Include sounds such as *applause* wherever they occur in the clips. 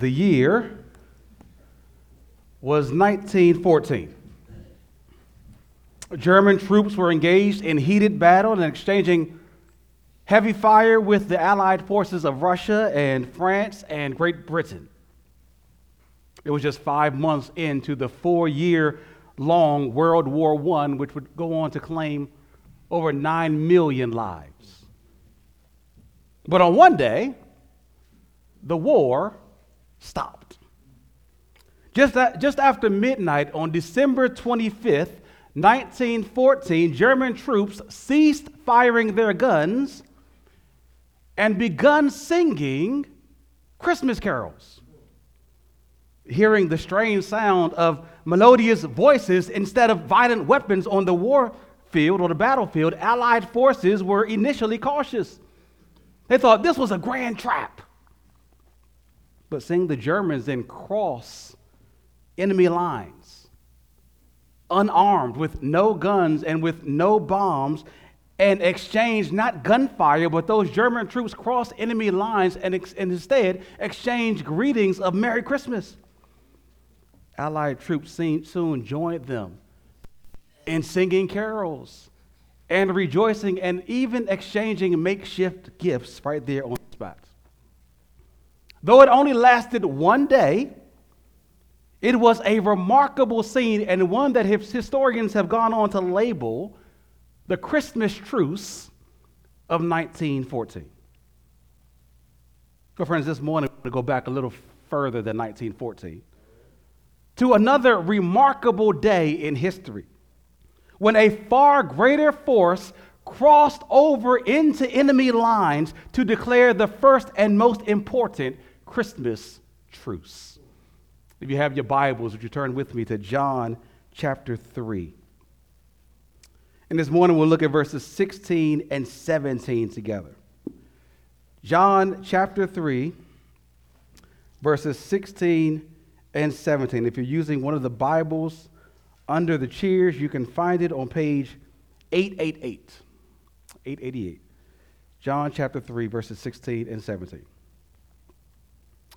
The year was 1914. German troops were engaged in heated battle and exchanging heavy fire with the Allied forces of Russia and France and Great Britain. It was just five months into the four year long World War I, which would go on to claim over 9 million lives. But on one day, the war stopped. Just, just after midnight on December 25th, 1914, German troops ceased firing their guns and begun singing Christmas carols. Hearing the strange sound of melodious voices instead of violent weapons on the war field or the battlefield, Allied forces were initially cautious. They thought this was a grand trap. But seeing the Germans then cross enemy lines, unarmed, with no guns and with no bombs, and exchange not gunfire, but those German troops cross enemy lines and, ex- and instead exchange greetings of Merry Christmas. Allied troops soon joined them in singing carols and rejoicing and even exchanging makeshift gifts right there on. Though it only lasted one day, it was a remarkable scene and one that historians have gone on to label the Christmas truce of 1914. So, friends, this morning we're going to go back a little further than 1914 to another remarkable day in history when a far greater force crossed over into enemy lines to declare the first and most important Christmas truce. If you have your Bibles, would you turn with me to John chapter 3? And this morning we'll look at verses 16 and 17 together. John chapter 3, verses 16 and 17. If you're using one of the Bibles under the chairs, you can find it on page 888. 888. John chapter 3, verses 16 and 17.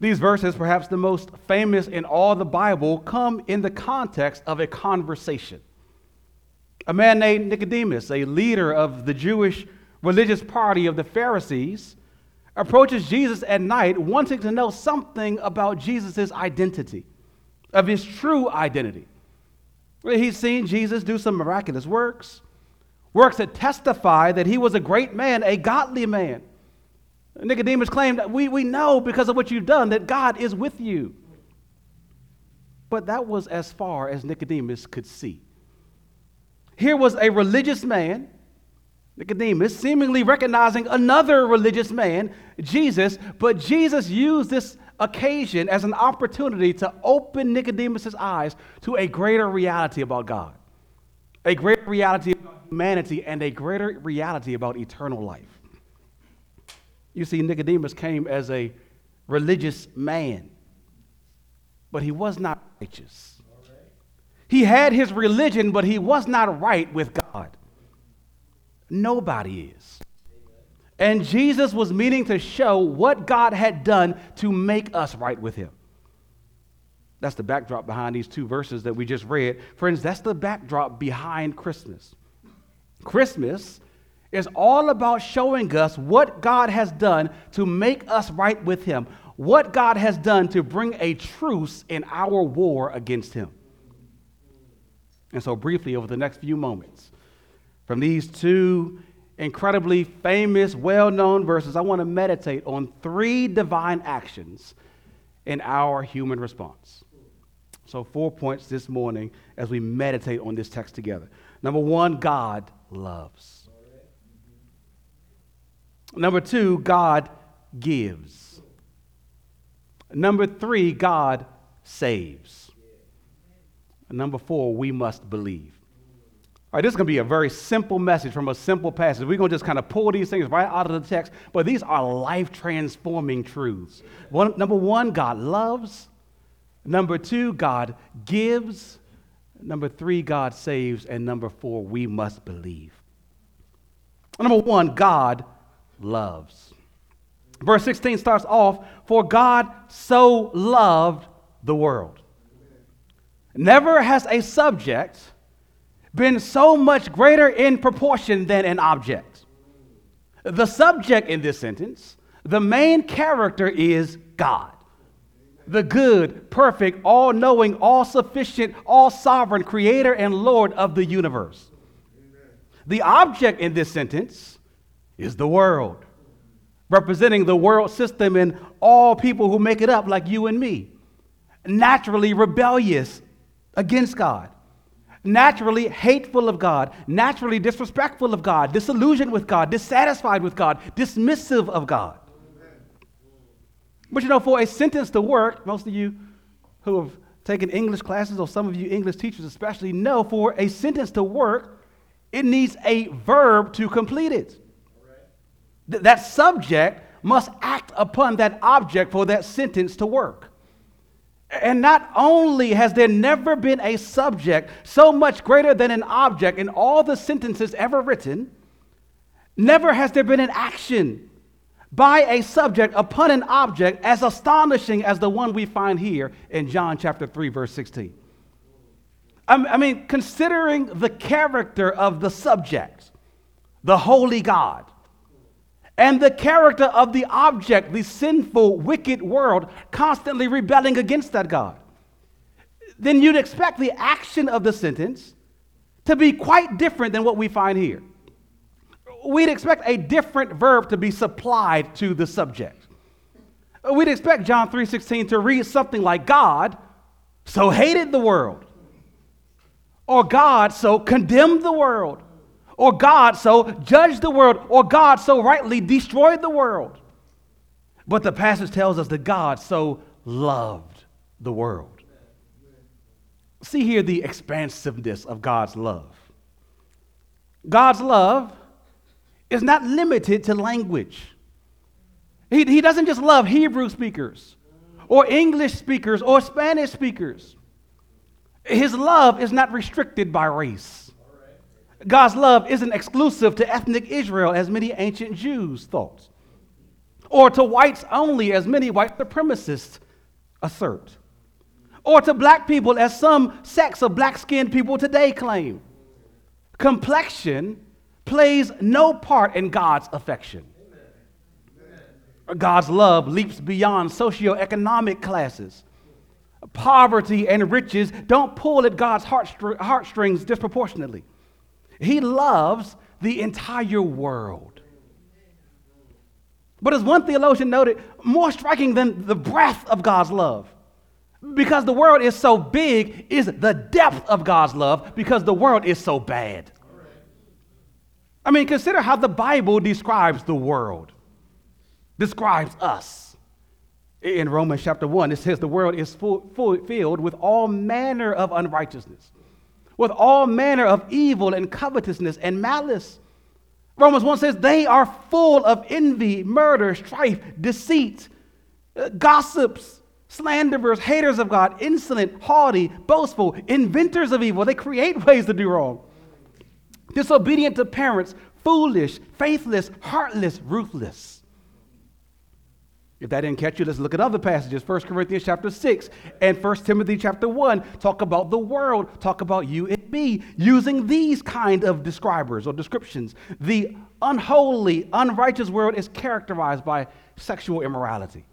These verses, perhaps the most famous in all the Bible, come in the context of a conversation. A man named Nicodemus, a leader of the Jewish religious party of the Pharisees, approaches Jesus at night wanting to know something about Jesus' identity, of his true identity. He's seen Jesus do some miraculous works, works that testify that he was a great man, a godly man. Nicodemus claimed, we, we know because of what you've done that God is with you. But that was as far as Nicodemus could see. Here was a religious man, Nicodemus, seemingly recognizing another religious man, Jesus, but Jesus used this occasion as an opportunity to open Nicodemus' eyes to a greater reality about God, a greater reality about humanity, and a greater reality about eternal life. You see, Nicodemus came as a religious man, but he was not righteous. He had his religion, but he was not right with God. Nobody is. And Jesus was meaning to show what God had done to make us right with Him. That's the backdrop behind these two verses that we just read. Friends, that's the backdrop behind Christmas. Christmas is all about showing us what God has done to make us right with Him, what God has done to bring a truce in our war against Him. And so, briefly, over the next few moments, from these two incredibly famous, well known verses, I want to meditate on three divine actions in our human response. So, four points this morning as we meditate on this text together. Number one, God loves. Number two, God gives. Number three, God saves. Number four, we must believe. All right, this is going to be a very simple message from a simple passage. We're going to just kind of pull these things right out of the text, but these are life transforming truths. One, number one, God loves. Number two, God gives. Number three, God saves. And number four, we must believe. Number one, God loves. Verse 16 starts off For God so loved the world. Never has a subject been so much greater in proportion than an object. The subject in this sentence, the main character is God. The good, perfect, all knowing, all sufficient, all sovereign creator and Lord of the universe. The object in this sentence is the world, representing the world system and all people who make it up, like you and me. Naturally rebellious against God naturally hateful of God, naturally disrespectful of God, disillusioned with God, dissatisfied with God, dismissive of God. But you know, for a sentence to work, most of you who have taken English classes, or some of you English teachers especially, know for a sentence to work, it needs a verb to complete it. Th- that subject must act upon that object for that sentence to work. And not only has there never been a subject so much greater than an object in all the sentences ever written, never has there been an action by a subject upon an object as astonishing as the one we find here in John chapter 3, verse 16. Um, I mean, considering the character of the subject, the holy God, and the character of the object, the sinful, wicked world, constantly rebelling against that God, then you'd expect the action of the sentence to be quite different than what we find here. We'd expect a different verb to be supplied to the subject. We'd expect John 3:16 to read something like God so hated the world or God so condemned the world or God so judged the world, or God so rightly destroyed the world. But the passage tells us that God so loved the world. See here the expansiveness of God's love. God's love is not limited to language. He, he doesn't just love Hebrew speakers or English speakers or Spanish speakers. His love is not restricted by race. God's love isn't exclusive to ethnic Israel, as many ancient Jews thought, or to whites only, as many white supremacists assert, or to black people, as some sects of black skinned people today claim. Complexion plays no part in God's affection. God's love leaps beyond socioeconomic classes. Poverty and riches don't pull at God's heartstrings disproportionately. He loves the entire world. But as one theologian noted, more striking than the breadth of God's love, because the world is so big, is the depth of God's love because the world is so bad. I mean, consider how the Bible describes the world, describes us. In Romans chapter 1, it says the world is full, full, filled with all manner of unrighteousness with all manner of evil and covetousness and malice. Romans 1 says, They are full of envy, murder, strife, deceit, uh, gossips, slanderers, haters of God, insolent, haughty, boastful, inventors of evil. They create *laughs* ways to do wrong. Disobedient to parents, foolish, faithless, heartless, ruthless. If that didn't catch you, let's look at other passages. 1 Corinthians chapter 6 and 1 Timothy chapter 1 talk about the world, talk about you and me, using these kind of describers or descriptions. The unholy, unrighteous world is characterized by sexual immorality,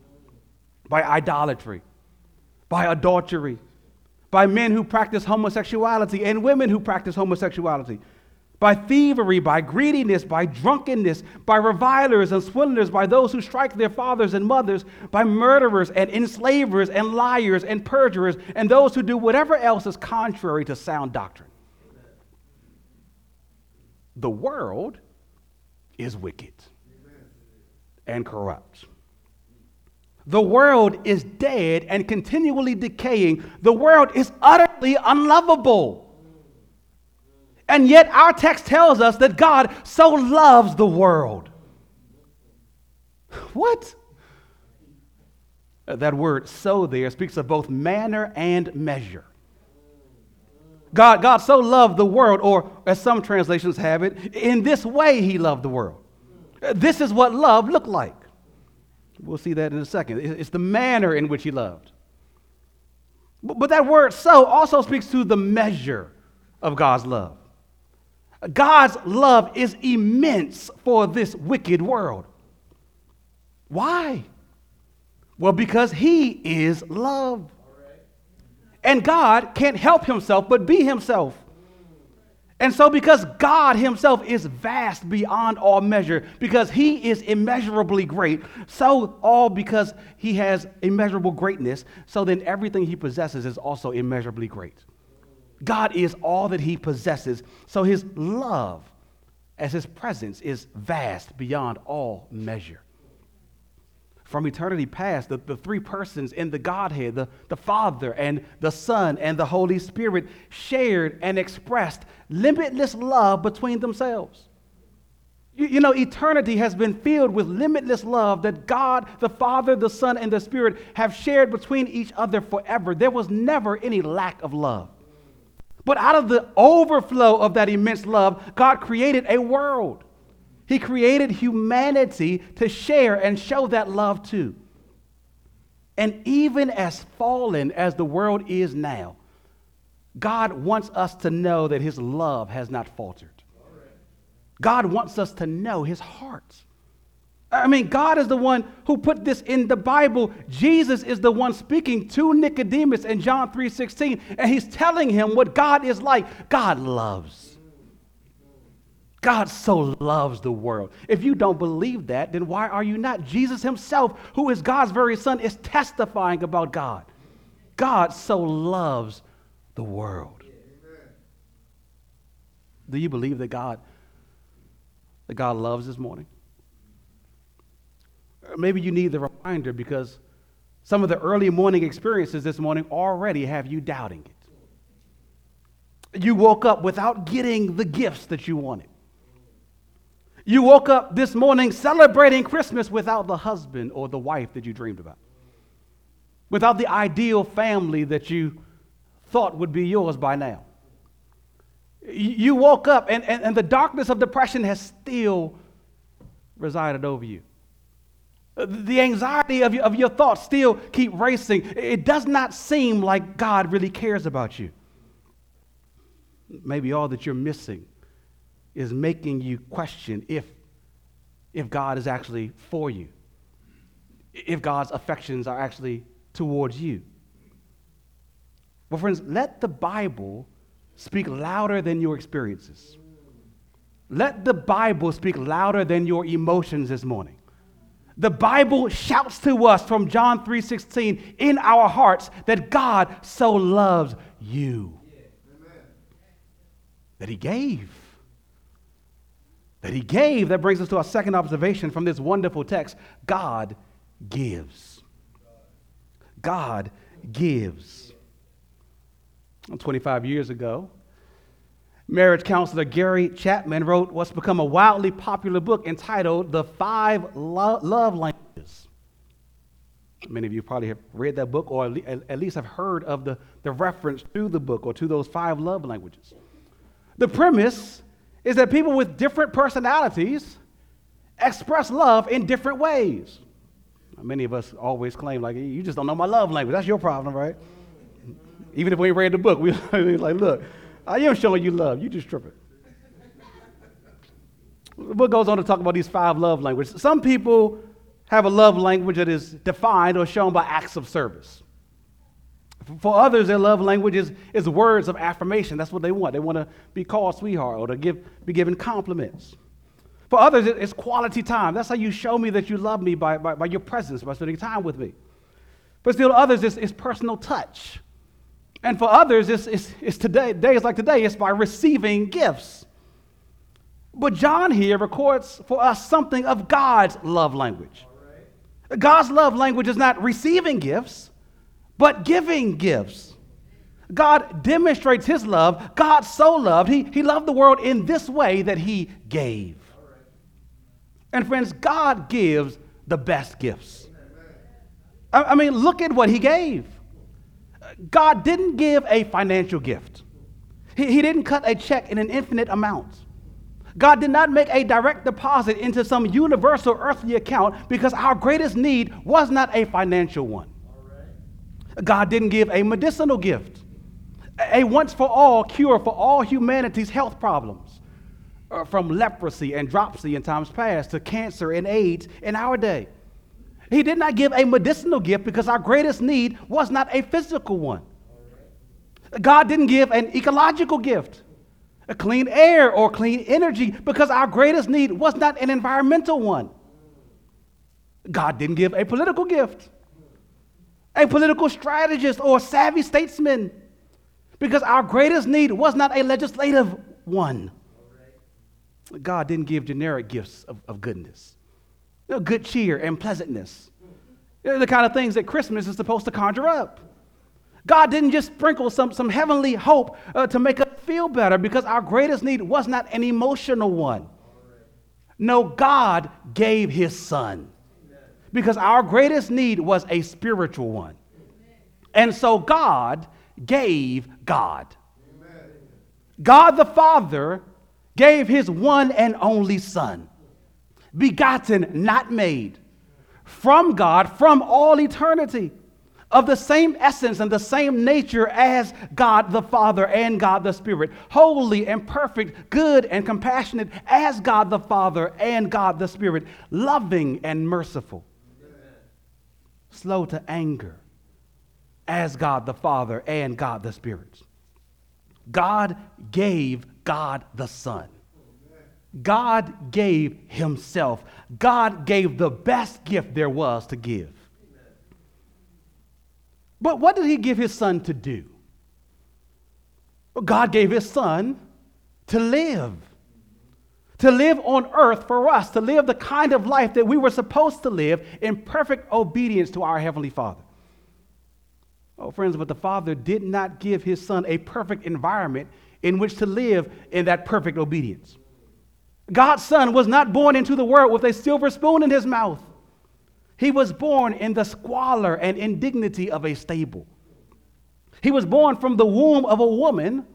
by idolatry, by adultery, by men who practice homosexuality and women who practice homosexuality by thievery, by greediness, by drunkenness, by revilers and swindlers, by those who strike their fathers and mothers, by murderers and enslavers and liars and perjurers, and those who do whatever else is contrary to sound doctrine. The world is wicked and corrupt. The world is dead and continually decaying. The world is utterly unlovable. And yet, our text tells us that God so loves the world. *laughs* What? That word so there speaks of both manner and measure. God, God so loved the world, or as some translations have it, in this way he loved the world. This is what love looked like. We'll see that in a second. It's the manner in which he loved. But that word so also speaks to the measure of God's love. God's love is immense for this wicked world. Why? Well, because He is love. And God can't help Himself but be Himself. And so, because God Himself is vast beyond all measure, because He is immeasurably great, so all because He has immeasurable greatness, so then everything He possesses is also immeasurably great. God is all that He possesses, so His love, as His presence, is vast beyond all measure from eternity past, the, the three persons in the Godhead, the, the Father and the Son and the Holy Spirit, shared and expressed limitless love between themselves. You, you know, eternity has been filled with limitless love that God, the Father, the Son, and the Spirit have shared between each other forever. There was never any lack of love. But out of the overflow of that immense love, God created a world he created humanity to share and show that love to. And even as fallen as the world is now, God wants us to know that His love has not faltered. God wants us to know His heart. I mean, God is the one who put this in the Bible. Jesus is the one speaking to Nicodemus in John 3:16, and he's telling him what God is like. God loves. God so loves the world. If you don't believe that, then why are you not? Jesus himself, who is God's very son, is testifying about God. God so loves the world. Do you believe that God that God loves this morning? Maybe you need the reminder because some of the early morning experiences this morning already have you doubting it. You woke up without getting the gifts that you wanted. You woke up this morning celebrating Christmas without the husband or the wife that you dreamed about, without the ideal family that you thought would be yours by now. You woke up and, and, and the darkness of depression has still resided over you. The anxiety of your, of your thoughts still keep racing. It does not seem like God really cares about you. Maybe all that you're missing is making you question if, if God is actually for you, if God's affections are actually towards you. Well, friends, let the Bible speak louder than your experiences. Let the Bible speak louder than your emotions this morning. The Bible shouts to us from John 3:16 in our hearts that God so loves you. That he gave that he gave. That brings us to our second observation from this wonderful text God gives. God gives. 25 years ago, marriage counselor Gary Chapman wrote what's become a wildly popular book entitled The Five Lo- Love Languages. Many of you probably have read that book or at least have heard of the, the reference to the book or to those five love languages. The premise is that people with different personalities express love in different ways. Many of us always claim, like, you just don't know my love language. That's your problem, right? Even if we ain't read the book, we *laughs* like, look, I am showing you love. You just tripping. Book goes on to talk about these five love languages. Some people have a love language that is defined or shown by acts of service. For others, their love language is, is words of affirmation. That's what they want. They want to be called sweetheart or to give, be given compliments. For others, it's quality time. That's how you show me that you love me by, by, by your presence, by spending time with me. But still, others, it's, it's personal touch. And for others, it's, it's, it's today, days like today, it's by receiving gifts. But John here records for us something of God's love language. God's love language is not receiving gifts, but giving gifts. God demonstrates his love. God so loved, he, he loved the world in this way that he gave. And friends, God gives the best gifts. I, I mean, look at what he gave. God didn't give a financial gift. He, he didn't cut a check in an infinite amount. God did not make a direct deposit into some universal earthly account because our greatest need was not a financial one. God didn't give a medicinal gift, a once for all cure for all humanity's health problems, uh, from leprosy and dropsy in times past to cancer and AIDS in our day. He did not give a medicinal gift because our greatest need was not a physical one. God didn't give an ecological gift, a clean air or clean energy, because our greatest need was not an environmental one. God didn't give a political gift, a political strategist or savvy statesman, because our greatest need was not a legislative one. God didn't give generic gifts of, of goodness, you know, good cheer and pleasantness. They're the kind of things that Christmas is supposed to conjure up. God didn't just sprinkle some, some heavenly hope uh, to make us feel better because our greatest need was not an emotional one. No, God gave his son because our greatest need was a spiritual one. And so God gave God. God the Father gave his one and only Son, begotten, not made, from God from all eternity of the same essence and the same nature as God the Father and God the Spirit, holy and perfect, good and compassionate as God the Father and God the Spirit, loving and merciful, Amen. slow to anger as God the Father and God the Spirit. God gave God the Son. God gave Himself. God gave the best gift there was to give. But what did he give his son to do? Well, God gave his son to live. To live on earth for us, to live the kind of life that we were supposed to live in perfect obedience to our Heavenly Father. Oh, friends, but the Father did not give his son a perfect environment in which to live in that perfect obedience. God's son was not born into the world with a silver spoon in his mouth. He was born in the squalor and indignity of a stable. He was born from the womb of a woman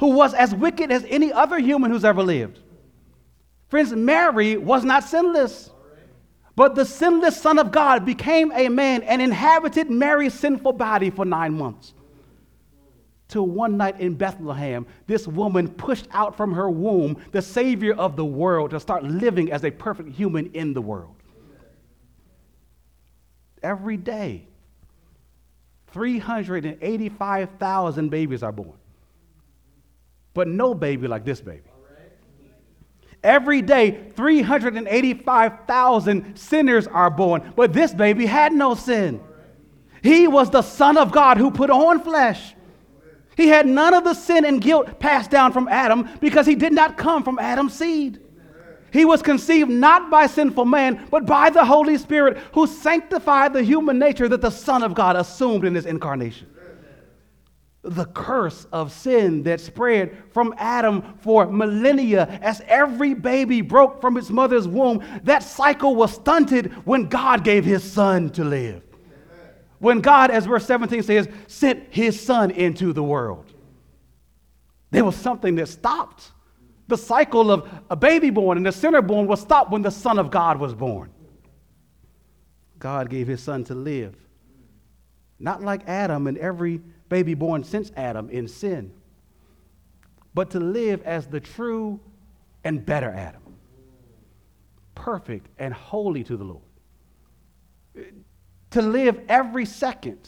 who was as wicked as any other human who's ever lived. Friends, Mary was not sinless, but the sinless Son of God became a man and inhabited Mary's sinful body for nine months. Till one night in Bethlehem, this woman pushed out from her womb the Savior of the world to start living as a perfect human in the world every day. 385,000 babies are born. But no baby like this baby. Every day, 385,000 sinners are born, but this baby had no sin. He was the Son of God who put on flesh. He had none of the sin and guilt passed down from Adam because he did not come from Adam's seed. He was conceived not by sinful man, but by the Holy Spirit who sanctified the human nature that the Son of God assumed in his incarnation. The curse of sin that spread from Adam for millennia as every baby broke from its mother's womb, that cycle was stunted when God gave his Son to live. When God, as verse 17 says, sent his Son into the world. There was something that stopped the cycle of a baby born and a sinner born was stopped when the Son of God was born. God gave his son to live. Not like Adam and every baby born since Adam in sin, but to live as the true and better Adam, perfect and holy to the Lord. To live every second,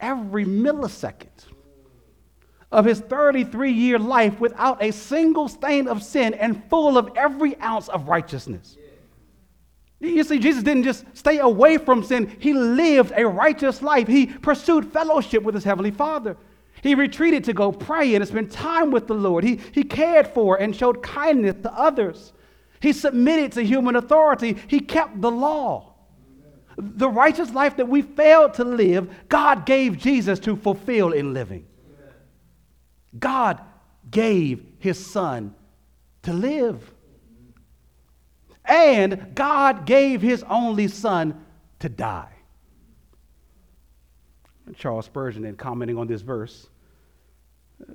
every millisecond of his 33 year life without a single stain of sin and full of every ounce of righteousness. You see, Jesus didn't just stay away from sin, he lived a righteous life. He pursued fellowship with his heavenly Father. He retreated to go pray and spend time with the Lord. He, he cared for and showed kindness to others. He submitted to human authority. He kept the law. The righteous life that we failed to live, God gave Jesus to fulfill in living. God gave his son to live. And God gave his only son to die. Charles Spurgeon, in commenting on this verse, uh,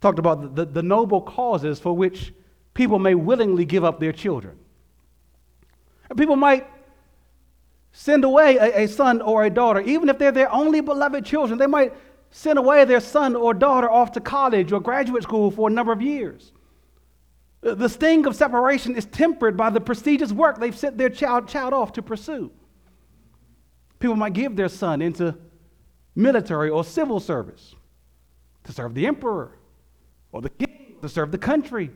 talked about the, the noble causes for which people may willingly give up their children. People might send away a, a, son or a daughter, even if they're their only beloved children. They might send away their son or daughter off to college or graduate school for a number of years. The sting of separation is tempered by the prestigious work they've sent their child, child off to pursue. People might give their son into military or civil service to serve the emperor or the king, to serve the country.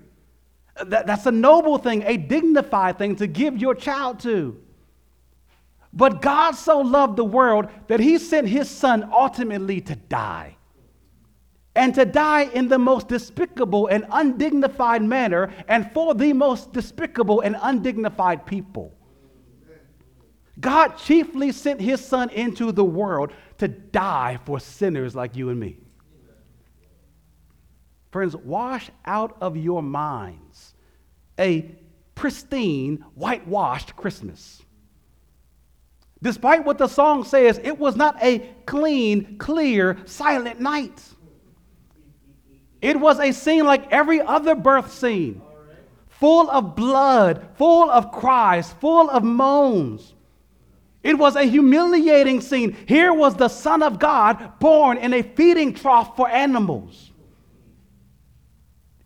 That, that's a noble thing, a dignified thing to give your child to. But God so loved the world that he sent his son ultimately to die. And to die in the most despicable and undignified manner, and for the most despicable and undignified people. God chiefly sent his son into the world to die for sinners like you and me. Friends, wash out of your minds a pristine, whitewashed Christmas. Despite what the song says, it was not a clean, clear, silent night. It was a scene like every other birth scene, full of blood, full of cries, full of moans. It was a humiliating scene. Here was the Son of God born in a feeding trough for animals.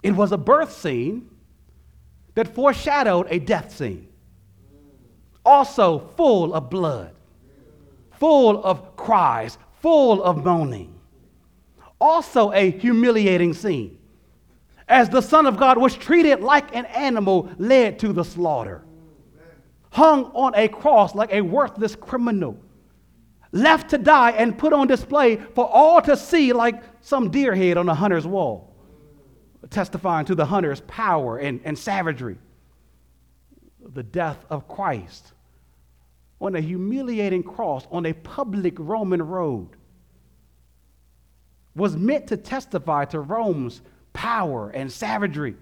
It was a birth scene that foreshadowed a death scene, also full of blood, full of cries, full of moaning. Also, a humiliating scene as the Son of God was treated like an animal led to the slaughter, hung on a cross like a worthless criminal, left to die and put on display for all to see like some deer head on a hunter's wall testifying to the hunter's power and, and savagery. The death of Christ on a humiliating cross on a public Roman road was meant to testify to Rome's power and savagery.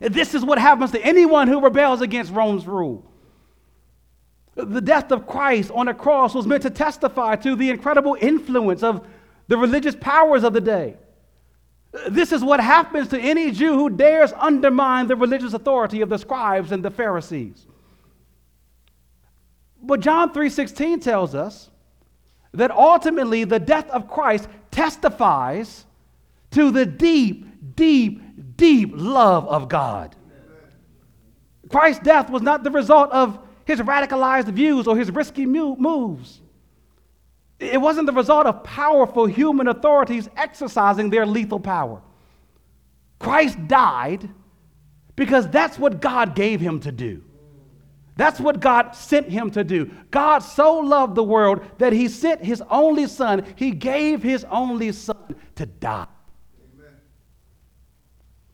This is what happens to anyone who rebels against Rome's rule. The death of Christ on a cross was meant to testify to the incredible influence of the religious powers of the day. This is what happens to any Jew who dares undermine the religious authority of the scribes and the Pharisees. But John 3:16 tells us that ultimately the death of Christ testifies to the deep, deep, deep love of God. Christ's death was not the result of his radicalized views or his risky moves. It wasn't the result of powerful human authorities exercising their lethal power. Christ died because that's what God gave him to do. That's what God sent him to do. God so loved the world that he sent his only son, he gave his only son to die. Amen.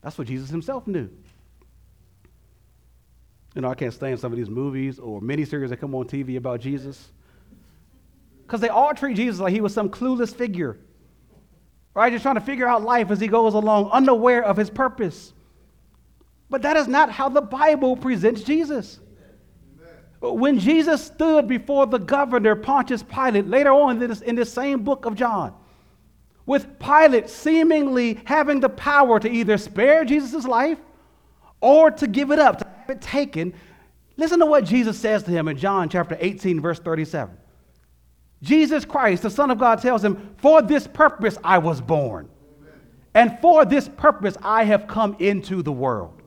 That's what Jesus himself knew. You know, I can't stand some of these movies or miniseries that come on TV about Jesus. Because they all treat Jesus like he was some clueless figure, right? Just trying to figure out life as he goes along, unaware of his purpose. But that is not how the Bible presents Jesus. When Jesus stood before the governor, Pontius Pilate, later on in this, in this same book of John, with Pilate seemingly having the power to either spare Jesus' life or to give it up, to have it taken, listen to what Jesus says to him in John chapter 18, verse 37. Jesus Christ, the Son of God, tells him, For this purpose I was born, and for this purpose I have come into the world.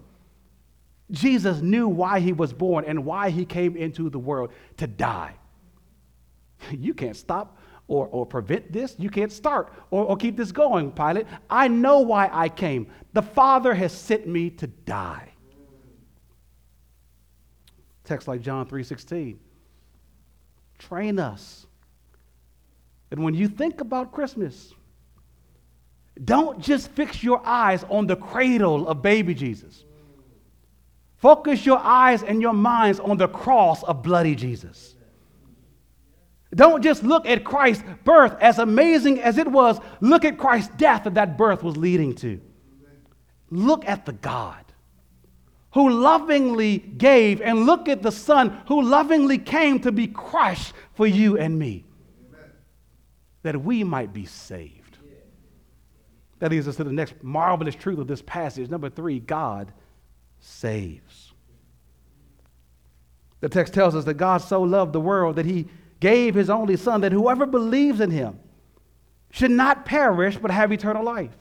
Jesus knew why he was born and why he came into the world to die. *laughs* You can't stop or, or prevent this. You can't start or, or keep this going, Pilate. I know why I came. The Father has sent me to die. Text like John 3:16. Train us and when you think about Christmas, don't just fix your eyes on the cradle of baby Jesus. Focus your eyes and your minds on the cross of bloody Jesus. Don't just look at Christ's birth, as amazing as it was, look at Christ's death that that birth was leading to. Look at the God who lovingly gave, and look at the Son who lovingly came to be crushed for you and me, that we might be saved. That leads us to the next marvelous truth of this passage. Number three, God saves. The text tells us that God so loved the world that he gave his only Son, that whoever believes in him should not perish but have eternal life.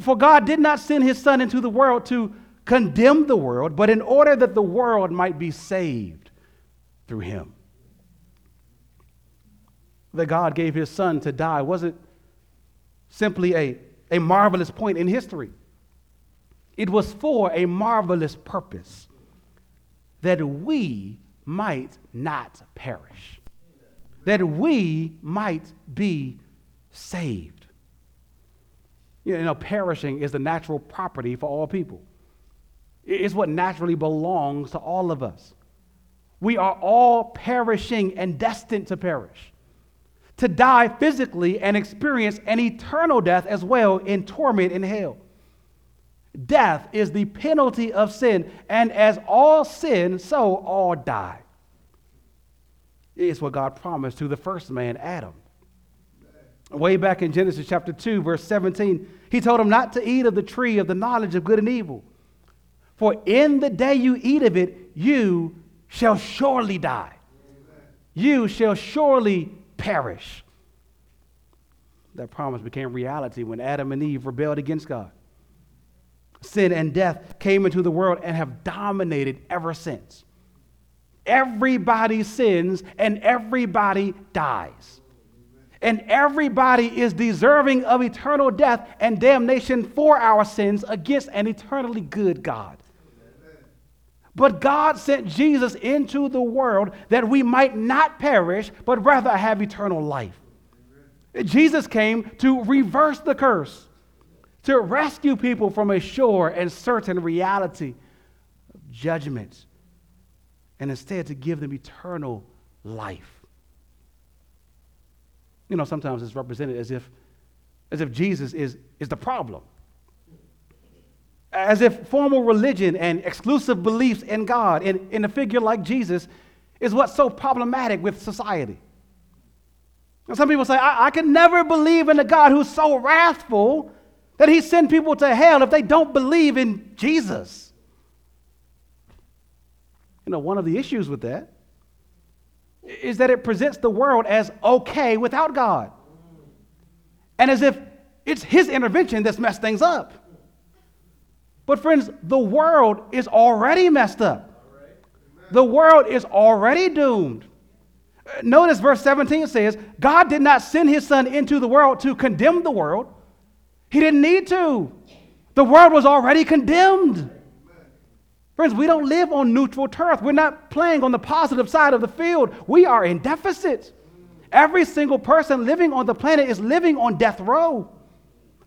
For God did not send his Son into the world to condemn the world, but in order that the world might be saved through him. That God gave his Son to die wasn't simply a, a marvelous point in history, it was for a marvelous purpose that we might not perish, that we might be saved. You know, perishing is the natural property for all people. It's what naturally belongs to all of us. We are all perishing and destined to perish, to die physically and experience an eternal death as well in torment in hell. Death is the penalty of sin, and as all sin, so all die. It's what God promised to the first man, Adam. Way back in Genesis chapter 2, verse 17, he told him not to eat of the tree of the knowledge of good and evil. For in the day you eat of it, you shall surely die. You shall surely perish. That promise became reality when Adam and Eve rebelled against God sin and death came into the world and have dominated ever since. Everybody sins and everybody dies. And everybody is deserving of eternal death and damnation for our sins against an eternally good God. But God sent Jesus into the world that we might not perish, but rather have eternal life. Jesus came to reverse the curse to rescue people from a sure and certain reality of judgment, and instead to give them eternal life. You know, sometimes it's represented as if, as if Jesus is, is the problem. As if formal religion and exclusive beliefs in God, in, in a figure like Jesus, is what's so problematic with society. And some people say, I, I can never believe in a God who's so wrathful that he send people to hell if they don't believe in Jesus. You know, one of the issues with that is that it presents the world as okay without God. And as if it's his intervention that's messed things up. But, friends, the world is already messed up. The world is already doomed. Notice verse 17 says, God did not send his son into the world to condemn the world, he didn't need to. The world was already condemned. Friends, we don't live on neutral turf. We're not playing on the positive side of the field. We are in deficit. Every single person living on the planet is living on death row.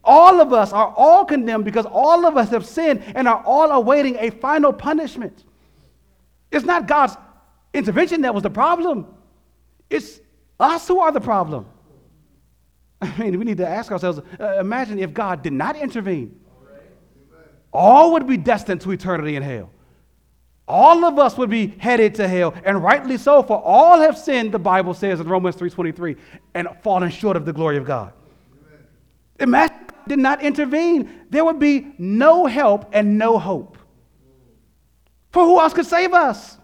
All of us are all condemned because all of us have sinned and are all awaiting a final punishment. It's not God's intervention that was the problem, it's us who are the problem. I mean, we need to ask ourselves uh, imagine if God did not intervene. All would be destined to eternity in hell. All of us would be headed to hell, and rightly so, for all have sinned, the Bible says in Romans 3.23, and fallen short of the glory of God. Imagine if God did not intervene. There would be no help and no hope. For who else could save us?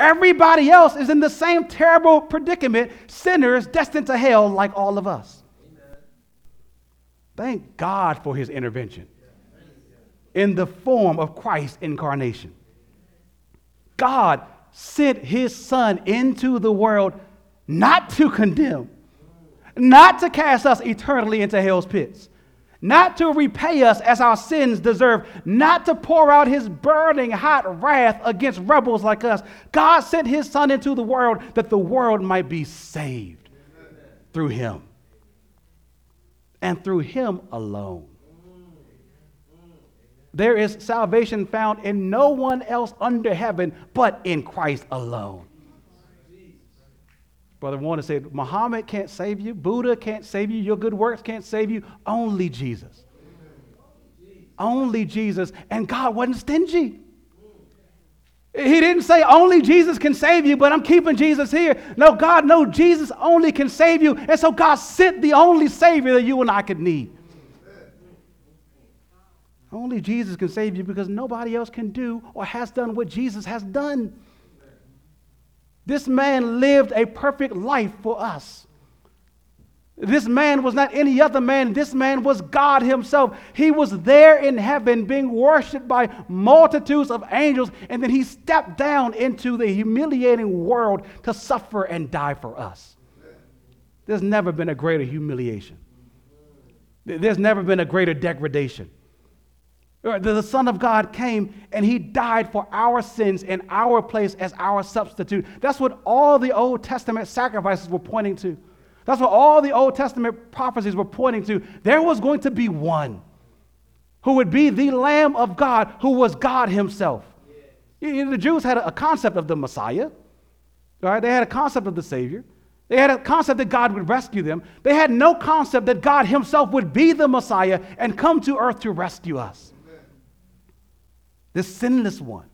Everybody else is in the same terrible predicament, sinners destined to hell like all of us. Amen. Thank God for his intervention in the form of Christ's incarnation. God sent his son into the world not to condemn, not to cast us eternally into hell's pits, not to repay us as our sins deserve, not to pour out his burning hot wrath against rebels like us. God sent his Son into the world that the world might be saved through him and through him alone. There is salvation found in no one else under heaven but in Christ alone. Brother Warner said, Muhammad can't save you, Buddha can't save you, your good works can't save you, only Jesus. Only Jesus. And God wasn't stingy. He didn't say only Jesus can save you, but I'm keeping Jesus here. No, God, no, Jesus only can save you. And so God sent the only Savior that you and I could need. Only Jesus can save you because nobody else can do or has done what Jesus has done. This man lived a perfect life for us. This man was not any other man. This man was God Himself. He was there in heaven being worshiped by multitudes of angels, and then He stepped down into the humiliating world to suffer and die for us. There's never been a greater humiliation, there's never been a greater degradation. The Son of God came and He died for our sins in our place as our substitute. That's what all the Old Testament sacrifices were pointing to. That's what all the Old Testament prophecies were pointing to. There was going to be one who would be the Lamb of God, who was God Himself. You know, the Jews had a concept of the Messiah, right? They had a concept of the Savior. They had a concept that God would rescue them. They had no concept that God Himself would be the Messiah and come to earth to rescue us. This sinless one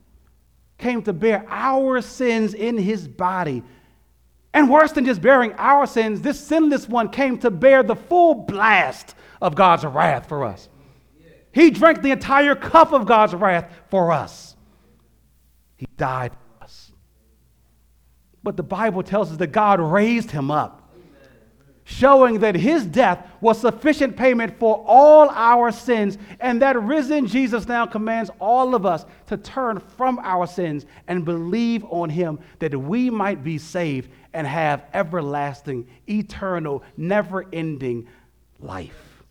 came to bear our sins in His body and worse than just bearing our sins, this sinless one came to bear the full blast of God's wrath for us. He drank the entire cup of God's wrath for us. He died for us. But the Bible tells us that God raised him up showing that his death was sufficient payment for all our sins, and that risen Jesus now commands all of us to turn from our sins and believe on him that we might be saved and have everlasting, eternal, never ending life.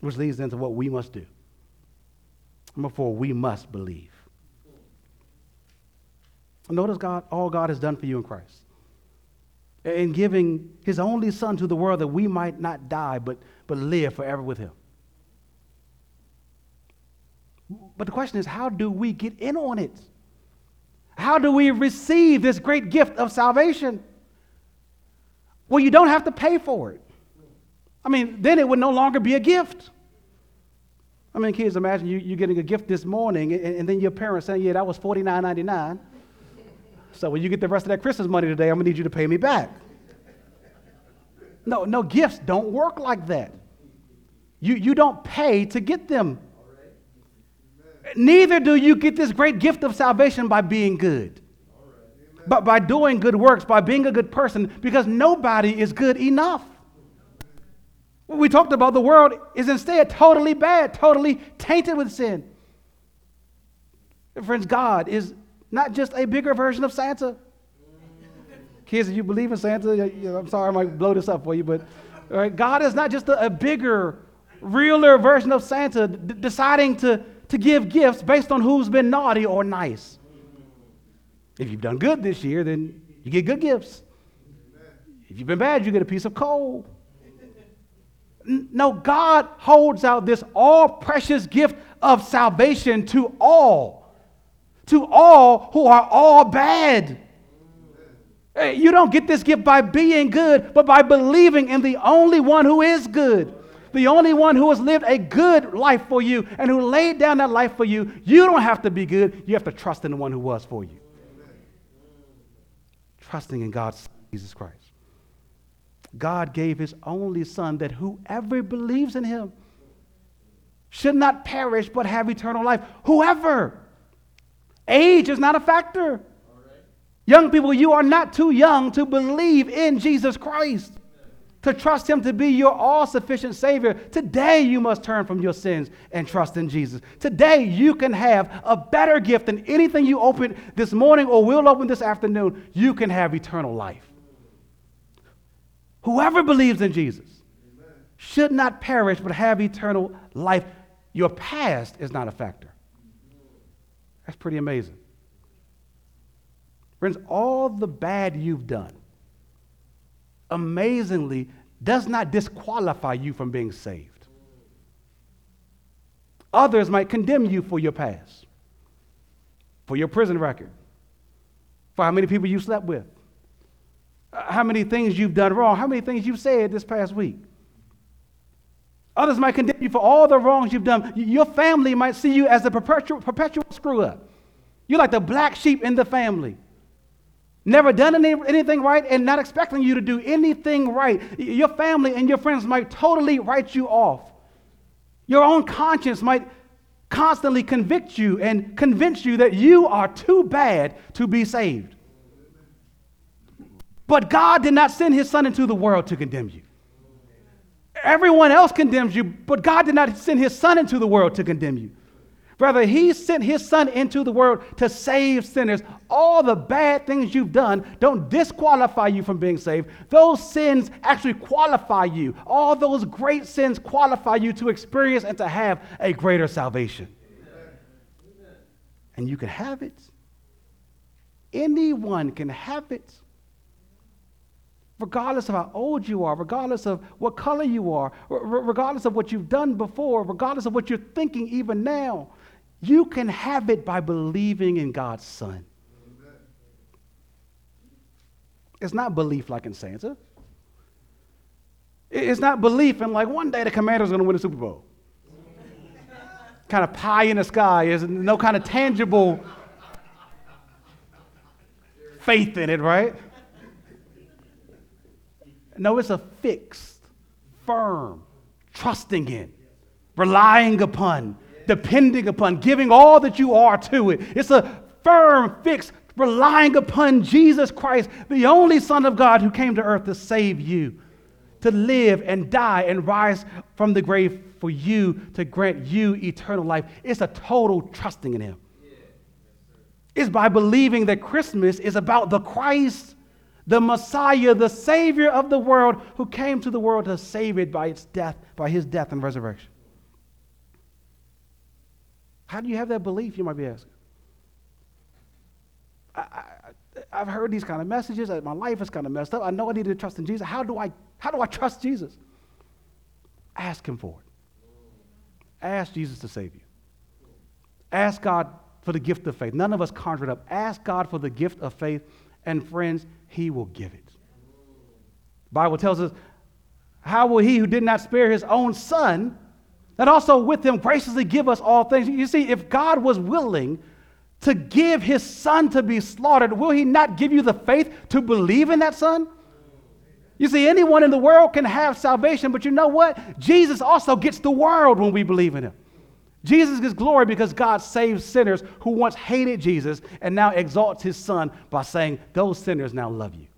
Which leads into what we must do. Number four, we must believe. Notice God, all God has done for you in Christ in giving his only son to the world that we might not die but, but live forever with him. But the question is, how do we get in on it? How do we receive this great gift of salvation? Well, you don't have to pay for it. I mean, then it would no longer be a gift. I mean, kids, imagine you, you getting a gift this morning and, and then your parents saying, yeah, that was $49.99. So when you get the rest of that Christmas money today, I'm gonna need you to pay me back. No, no, gifts don't work like that. You, you don't pay to get them. Neither do you get this great gift of salvation by being good, but by doing good works, by being a good person, because nobody is good enough. We talked about the world is instead totally bad, totally tainted with sin. Friends, God is not just a bigger version of Santa. Kids, if you believe in Santa, I'm sorry I might blow this up for you, but right, God is not just a, a bigger, realer version of Santa d- deciding to, to give gifts based on who's been naughty or nice. If you've done good this year, then you get good gifts. If you've been bad, you get a piece of coal. No, God holds out this all precious gift of salvation to all to all who are all bad. You don't get this gift by being good, but by believing in the only one who is good. The only one who has lived a good life for you and who laid down that life for you. You don't have to be good. You have to trust in the one who was for you. Trusting in God's Jesus Christ. God gave his only son that whoever believes in him should not perish but have eternal life. Whoever. Age is not a factor. Young people, you are not too young to believe in Jesus Christ, to trust Him to be your all sufficient Savior. Today, you must turn from your sins and trust in Jesus. Today, you can have a better gift than anything you opened this morning or will open this afternoon. You can have eternal life. Whoever believes in Jesus should not perish but have eternal life. Your past is not a factor. That's pretty amazing. Friends, all the bad you've done, amazingly, does not disqualify you from being saved. Others might condemn you for your past, for your prison record, for how many people you slept with, how many things you've done wrong, how many things you've said this past week. Others might condemn you for all the wrongs you've done. Your family might see you as a perpetual, perpetual screw up. You're like the black sheep in the family. Never done any, anything right and not expecting you to do anything right. Your family and your friends might totally write you off. Your own conscience might constantly convict you and convince you that you are too bad to be saved. But God did not send his son into the world to condemn you. Everyone else condemns you, but God did not send his son into the world to condemn you. Rather, he sent his son into the world to save sinners. All the bad things you've done don't disqualify you from being saved. Those sins actually qualify you. All those great sins qualify you to experience and to have a greater salvation. And you can have it. Anyone can have it regardless of how old you are, regardless of what color you are, regardless of what you've done before, regardless of what you're thinking even now. You can have it by believing in God's Son. It's not belief like in Santa. It's not belief in like one day the Commanders to win the Super Bowl. kind of pie in the sky. There's no kind of tangible faith in it, right? No, it's a fixed, firm, trusting in, relying upon, depending upon, giving all that you are to it. It's a firm, fixed, relying upon Jesus Christ, the only Son of God who came to earth to save you, to live and die and rise from the grave for you, to grant you eternal life. It's a total trusting in Him. It's by believing that Christmas is about the Christ, the Messiah, the Savior of the world, who came to the world to save it by its death, by His death and resurrection. How do you have that belief, you might be asking? I, have heard these kind of messages. My life is kind of messed up. I know I need to trust in Jesus. How do I, how do I trust Jesus? Ask Him for it. Ask Jesus to save you. Ask God for the gift of faith. None of us conjure it up. Ask God for the gift of faith, and friends, He will give it. The Bible tells us, How will He who did not spare His own Son, that also with him graciously give us all things. You see, if God was willing to give his son to be slaughtered, will he not give you the faith to believe in that son? You see, anyone in the world can have salvation, but you know what? Jesus also gets the world when we believe in him. Jesus gets glory because God saves sinners who once hated Jesus and now exalts his son by saying, Those sinners now love you.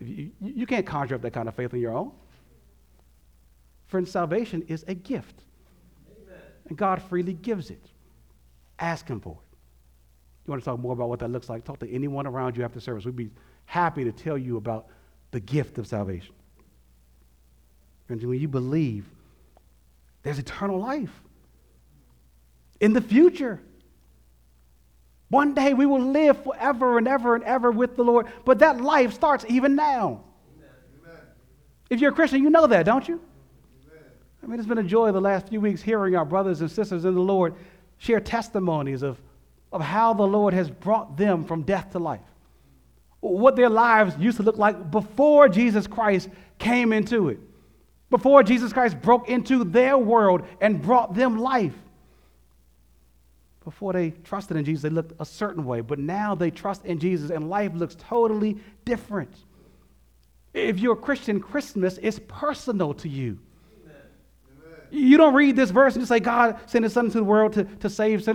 You, you can't conjure up that kind of faith on your own. Friends, salvation is a gift. Amen. And God freely gives it. Ask Him for it. You want to talk more about what that looks like? Talk to anyone around you after service. We'd be happy to tell you about the gift of salvation. Friends, when you believe, there's eternal life in the future. One day we will live forever and ever and ever with the Lord, but that life starts even now. Amen. If you're a Christian, you know that, don't you? I mean, it's been a joy the last few weeks hearing our brothers and sisters in the Lord share testimonies of, of how the Lord has brought them from death to life. What their lives used to look like before Jesus Christ came into it, before Jesus Christ broke into their world and brought them life. Before they trusted in Jesus, they looked a certain way, but now they trust in Jesus and life looks totally different. If you're a Christian, Christmas is personal to you. You don't read this verse and just say, God sent his son into the world to, to save.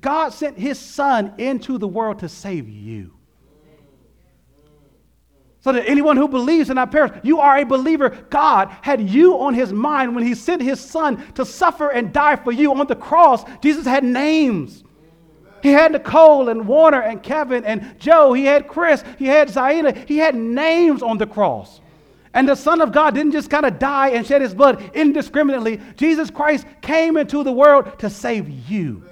God sent his son into the world to save you. So that anyone who believes in not perish, you are a believer. God had you on his mind when he sent his son to suffer and die for you on the cross. Jesus had names. He had Nicole and Warner and Kevin and Joe. He had Chris. He had Zaina. He had names on the cross. And the Son of God didn't just kind of die and shed his blood indiscriminately. Jesus Christ came into the world to save you.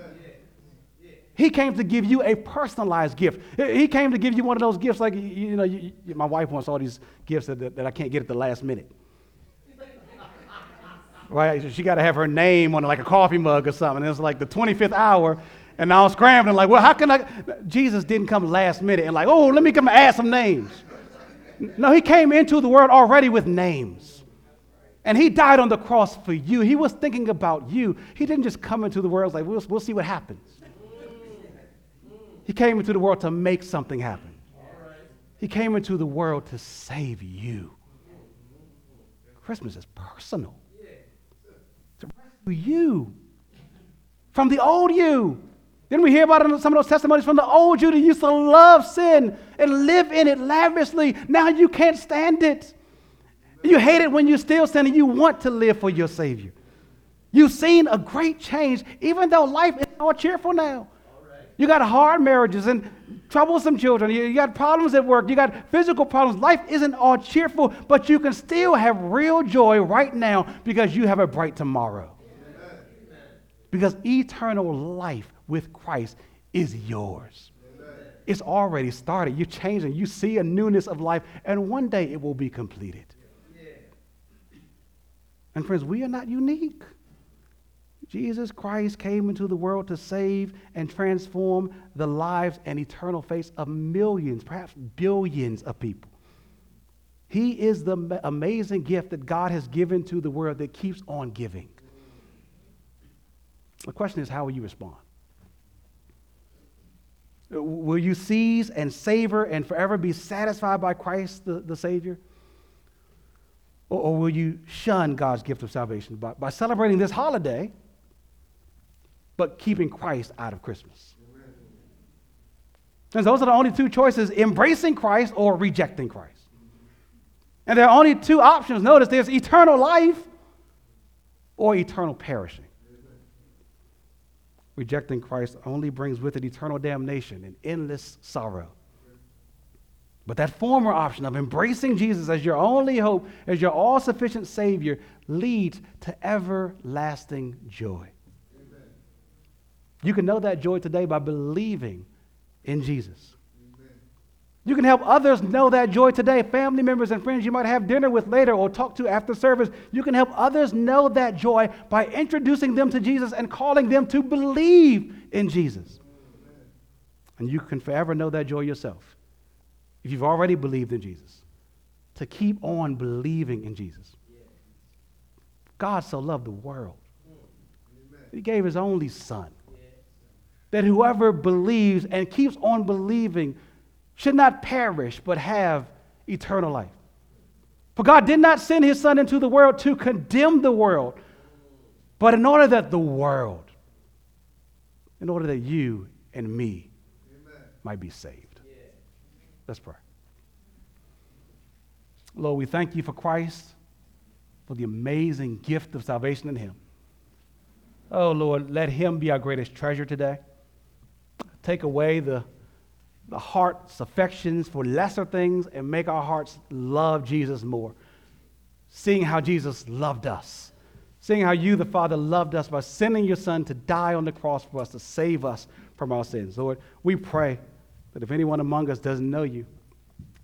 He came to give you a personalized gift. He came to give you one of those gifts like, you know, you, my wife wants all these gifts that, that, that I can't get at the last minute. *laughs* right? She got to have her name on like a coffee mug or something. And it's like the 25th hour, And I'm scrambling, like, well, how can I? Jesus didn't come last minute and, like, oh, let me come and add some names. No, he came into the world already with names. And he died on the cross for you. He was thinking about you. He didn't just come into the world like, we'll, we'll see what happens. He came into the world to make something happen. He came into the world to save you. Christmas is personal. To rescue you from the old you. Didn't we hear about some of those testimonies from the old you that used to love sin and live in it lavishly. Now you can't stand it. You hate it when you're still sinning. You want to live for your Savior. You've seen a great change, even though life is all cheerful now. You got hard marriages and troublesome children. You, got problems at work. You got physical problems. Life isn't all cheerful, but you can still have real joy right now because you have a bright tomorrow. Amen. Because eternal life with Christ is yours. Amen. It's already started. You're changing. You see a newness of life, and one day it will be completed. Yeah. And friends, we are not unique. Jesus Christ came into the world to save and transform the lives and eternal fates of millions, perhaps billions of people. He is the amazing gift that God has given to the world that keeps on giving. The question is, how will you respond? Will you seize and savor and forever be satisfied by Christ the, the Savior? Or, or, will you shun God's gift of salvation by, by celebrating this holiday, but keeping Christ out of Christmas? And those are the only two choices embracing Christ or rejecting Christ. And there are only two options. Notice there's eternal life or eternal perishing. Rejecting Christ only brings with it eternal damnation and endless sorrow. But that former option of embracing Jesus as your only hope, as your all sufficient Savior, leads to everlasting joy. Amen. You can know that joy today by believing in Jesus. You can help others know that joy today. Family members and friends you might have dinner with later or talk to after service. You can help others know that joy by introducing them to Jesus and calling them to believe in Jesus. And you can forever know that joy yourself if you've already believed in Jesus. To keep on believing in Jesus. God so loved the world, He gave His only Son. That whoever believes and keeps on believing should not perish, but have eternal life. For God did not send his Son into the world to condemn the world, but in order that the world, in order that you and me Amen. might be saved. Yeah. Let's pray. Lord, we thank you for Christ, for the amazing gift of salvation in him. Oh, Lord, let him be our greatest treasure today. Take away the the heart's affections for lesser things and make our hearts love Jesus more. Seeing how Jesus loved us. Seeing how you, the Father, loved us by sending your Son to die on the cross for us, to save us from our sins. Lord, we pray that if anyone among us doesn't know you,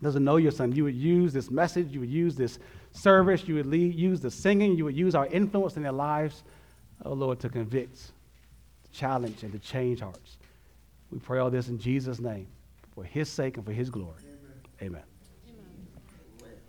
doesn't know your Son, you would use this message, you would use this service, you would lead, use the singing, you would use our influence in their lives, oh Lord, to convict, to challenge, and to change hearts. We pray all this in Jesus' name for his sake and for his glory. Amen. Amen.